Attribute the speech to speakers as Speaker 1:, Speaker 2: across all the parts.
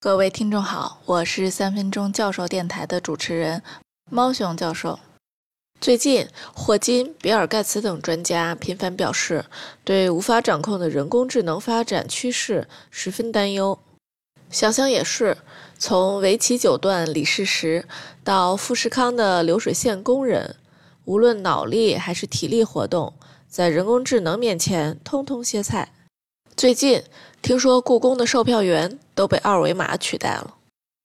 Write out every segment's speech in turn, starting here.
Speaker 1: 各位听众好，我是三分钟教授电台的主持人猫熊教授。最近，霍金、比尔·盖茨等专家频繁表示，对无法掌控的人工智能发展趋势十分担忧。想想也是，从围棋九段李世石到富士康的流水线工人，无论脑力还是体力活动，在人工智能面前，通通歇菜。最近听说故宫的售票员都被二维码取代了。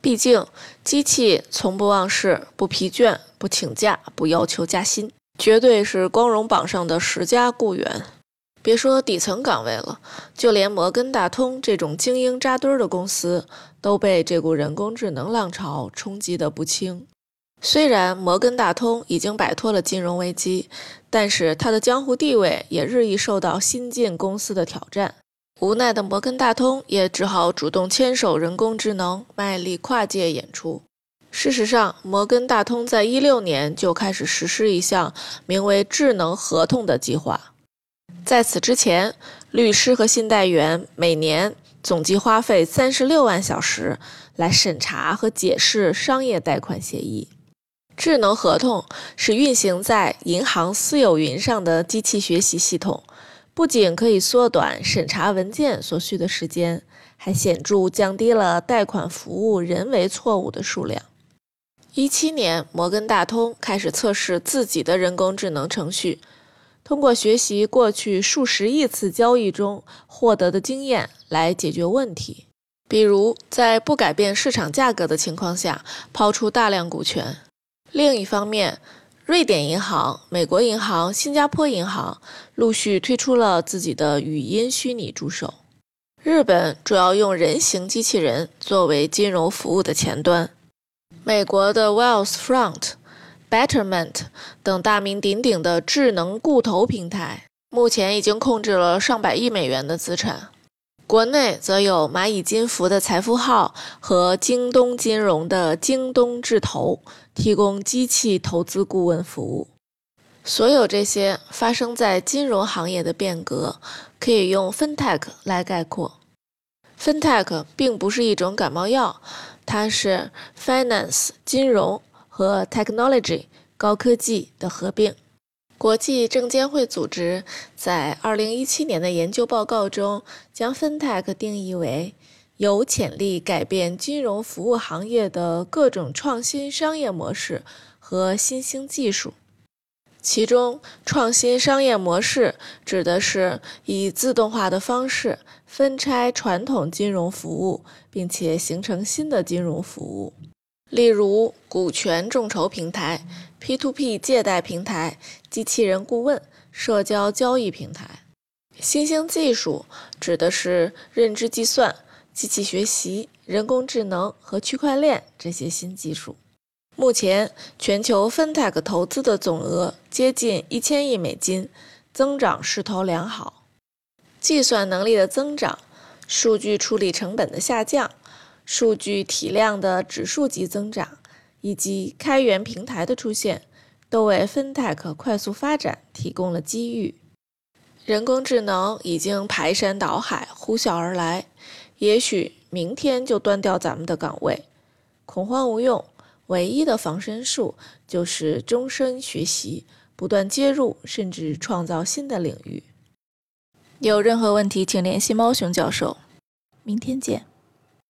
Speaker 1: 毕竟机器从不忘事、不疲倦、不请假、不要求加薪，绝对是光荣榜上的十佳雇员。别说底层岗位了，就连摩根大通这种精英扎堆的公司，都被这股人工智能浪潮冲击得不轻。虽然摩根大通已经摆脱了金融危机，但是它的江湖地位也日益受到新进公司的挑战。无奈的摩根大通也只好主动牵手人工智能，卖力跨界演出。事实上，摩根大通在一六年就开始实施一项名为“智能合同”的计划。在此之前，律师和信贷员每年总计花费三十六万小时来审查和解释商业贷款协议。智能合同是运行在银行私有云上的机器学习系统。不仅可以缩短审查文件所需的时间，还显著降低了贷款服务人为错误的数量。一七年，摩根大通开始测试自己的人工智能程序，通过学习过去数十亿次交易中获得的经验来解决问题，比如在不改变市场价格的情况下抛出大量股权。另一方面，瑞典银行、美国银行、新加坡银行陆续推出了自己的语音虚拟助手。日本主要用人形机器人作为金融服务的前端。美国的 Wealthfront、Betterment 等大名鼎鼎的智能固投平台，目前已经控制了上百亿美元的资产。国内则有蚂蚁金服的财富号和京东金融的京东智投提供机器投资顾问服务。所有这些发生在金融行业的变革，可以用 FinTech 来概括。FinTech 并不是一种感冒药，它是 Finance 金融和 Technology 高科技的合并。国际证监会组织在2017年的研究报告中，将 FinTech 定义为有潜力改变金融服务行业的各种创新商业模式和新兴技术。其中，创新商业模式指的是以自动化的方式分拆传统金融服务，并且形成新的金融服务。例如，股权众筹平台、P2P 借贷平台、机器人顾问、社交交易平台。新兴技术指的是认知计算、机器学习、人工智能和区块链这些新技术。目前，全球 FinTech 投资的总额接近一千亿美金，增长势头良好。计算能力的增长、数据处理成本的下降。数据体量的指数级增长，以及开源平台的出现，都为 FinTech 快速发展提供了机遇。人工智能已经排山倒海，呼啸而来，也许明天就端掉咱们的岗位。恐慌无用，唯一的防身术就是终身学习，不断接入，甚至创造新的领域。有任何问题，请联系猫熊教授。明天见。